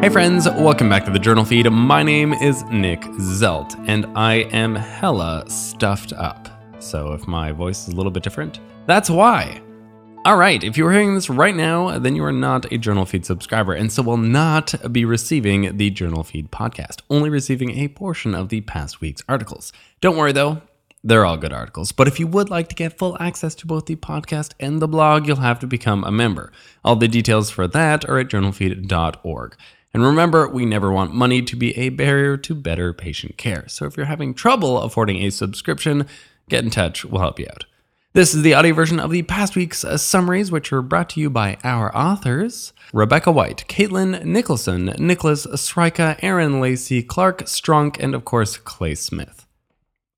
Hey friends, welcome back to the journal feed. My name is Nick Zelt, and I am hella stuffed up. So if my voice is a little bit different, that's why. All right, if you are hearing this right now, then you are not a journal feed subscriber, and so will not be receiving the journal feed podcast, only receiving a portion of the past week's articles. Don't worry though, they're all good articles. But if you would like to get full access to both the podcast and the blog, you'll have to become a member. All the details for that are at journalfeed.org. And remember, we never want money to be a barrier to better patient care. So if you're having trouble affording a subscription, get in touch. We'll help you out. This is the audio version of the past week's uh, summaries, which are brought to you by our authors Rebecca White, Caitlin Nicholson, Nicholas Sryka, Aaron Lacey, Clark Strunk, and of course, Clay Smith.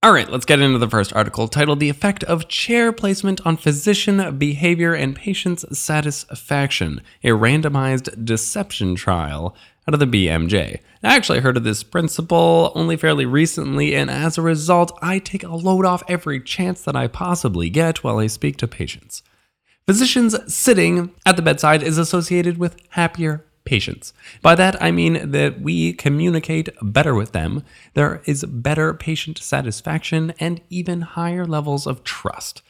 All right, let's get into the first article titled The Effect of Chair Placement on Physician Behavior and Patient's Satisfaction, a randomized deception trial out of the BMJ. I actually heard of this principle only fairly recently, and as a result, I take a load off every chance that I possibly get while I speak to patients. Physicians sitting at the bedside is associated with happier patients. By that, I mean that we communicate better with them, there is better patient satisfaction, and even higher levels of trust.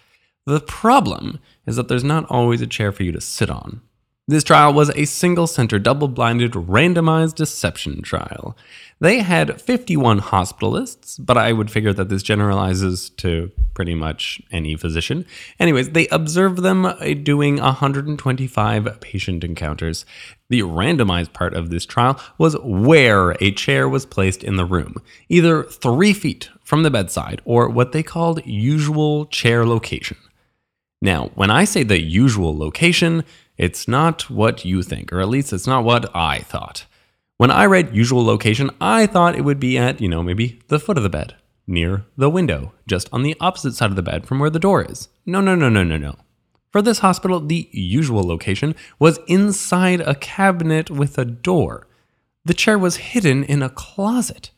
The problem is that there's not always a chair for you to sit on. This trial was a single center, double blinded, randomized deception trial. They had 51 hospitalists, but I would figure that this generalizes to pretty much any physician. Anyways, they observed them uh, doing 125 patient encounters. The randomized part of this trial was where a chair was placed in the room, either three feet from the bedside or what they called usual chair location. Now, when I say the usual location, it's not what you think, or at least it's not what I thought. When I read usual location, I thought it would be at, you know, maybe the foot of the bed, near the window, just on the opposite side of the bed from where the door is. No, no, no, no, no, no. For this hospital, the usual location was inside a cabinet with a door. The chair was hidden in a closet.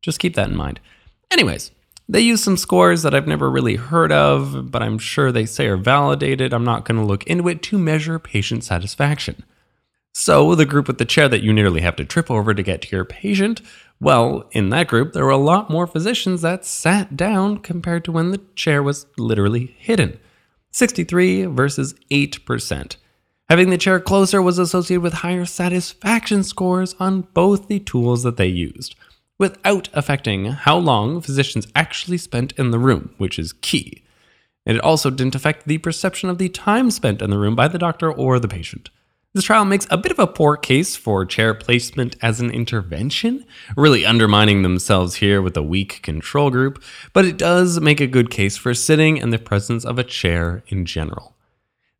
Just keep that in mind. Anyways, they use some scores that I've never really heard of, but I'm sure they say are validated. I'm not going to look into it to measure patient satisfaction. So, the group with the chair that you nearly have to trip over to get to your patient, well, in that group, there were a lot more physicians that sat down compared to when the chair was literally hidden 63 versus 8%. Having the chair closer was associated with higher satisfaction scores on both the tools that they used without affecting how long physicians actually spent in the room, which is key. And it also didn't affect the perception of the time spent in the room by the doctor or the patient. This trial makes a bit of a poor case for chair placement as an intervention, really undermining themselves here with a weak control group, but it does make a good case for sitting in the presence of a chair in general.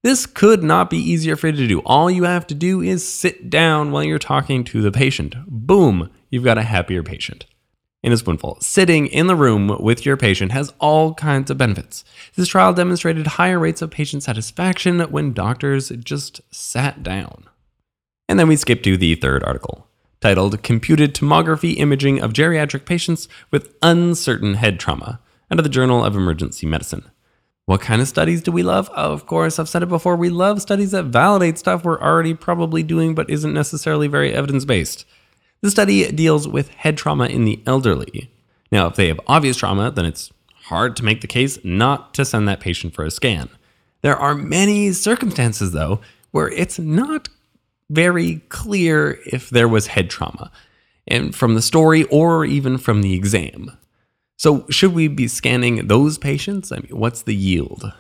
This could not be easier for you to do. All you have to do is sit down while you're talking to the patient. Boom, you've got a happier patient. In a spoonful, sitting in the room with your patient has all kinds of benefits. This trial demonstrated higher rates of patient satisfaction when doctors just sat down. And then we skip to the third article, titled Computed Tomography Imaging of Geriatric Patients with Uncertain Head Trauma, out of the Journal of Emergency Medicine. What kind of studies do we love? Of course, I've said it before, we love studies that validate stuff we're already probably doing but isn't necessarily very evidence based. The study deals with head trauma in the elderly. Now, if they have obvious trauma, then it's hard to make the case not to send that patient for a scan. There are many circumstances, though, where it's not very clear if there was head trauma, and from the story or even from the exam. So, should we be scanning those patients? I mean, what's the yield?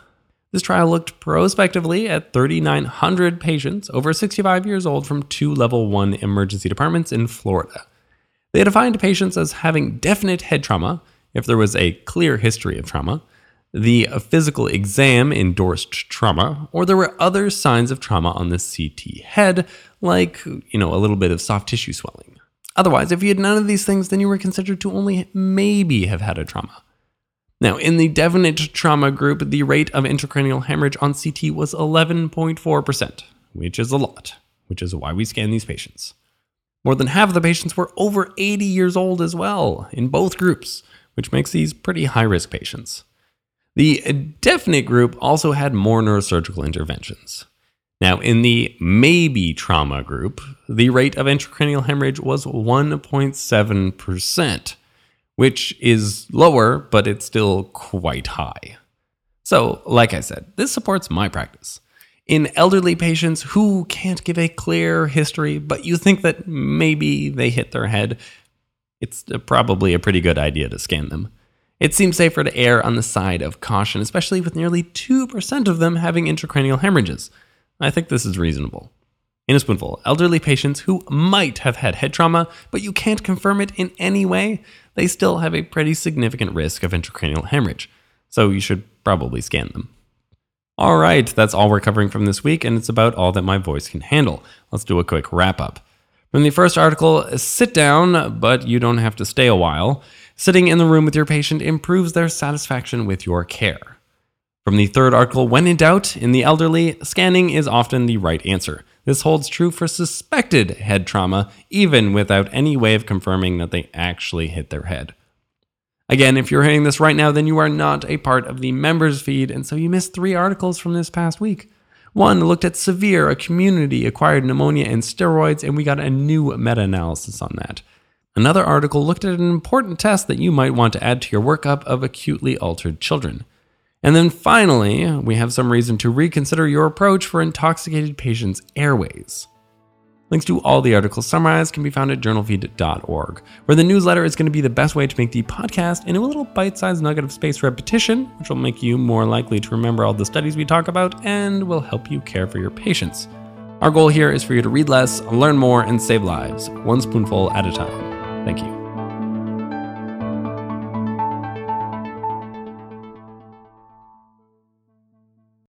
This trial looked prospectively at 3,900 patients over 65 years old from two level 1 emergency departments in Florida. They defined patients as having definite head trauma if there was a clear history of trauma, the physical exam endorsed trauma, or there were other signs of trauma on the CT head, like, you know, a little bit of soft tissue swelling. Otherwise, if you had none of these things, then you were considered to only maybe have had a trauma. Now, in the definite trauma group, the rate of intracranial hemorrhage on CT was 11.4%, which is a lot, which is why we scan these patients. More than half of the patients were over 80 years old as well, in both groups, which makes these pretty high risk patients. The definite group also had more neurosurgical interventions. Now, in the maybe trauma group, the rate of intracranial hemorrhage was 1.7%, which is lower, but it's still quite high. So, like I said, this supports my practice. In elderly patients who can't give a clear history, but you think that maybe they hit their head, it's probably a pretty good idea to scan them. It seems safer to err on the side of caution, especially with nearly 2% of them having intracranial hemorrhages. I think this is reasonable. In a spoonful, elderly patients who might have had head trauma, but you can't confirm it in any way, they still have a pretty significant risk of intracranial hemorrhage. So you should probably scan them. All right, that's all we're covering from this week, and it's about all that my voice can handle. Let's do a quick wrap up. From the first article, sit down, but you don't have to stay a while. Sitting in the room with your patient improves their satisfaction with your care. From the third article, when in doubt, in the elderly, scanning is often the right answer. This holds true for suspected head trauma, even without any way of confirming that they actually hit their head. Again, if you're hearing this right now, then you are not a part of the members feed, and so you missed three articles from this past week. One looked at severe a community acquired pneumonia and steroids, and we got a new meta analysis on that. Another article looked at an important test that you might want to add to your workup of acutely altered children. And then finally, we have some reason to reconsider your approach for intoxicated patients' airways. Links to all the articles summarized can be found at journalfeed.org, where the newsletter is going to be the best way to make the podcast into a little bite sized nugget of spaced repetition, which will make you more likely to remember all the studies we talk about and will help you care for your patients. Our goal here is for you to read less, learn more, and save lives, one spoonful at a time. Thank you.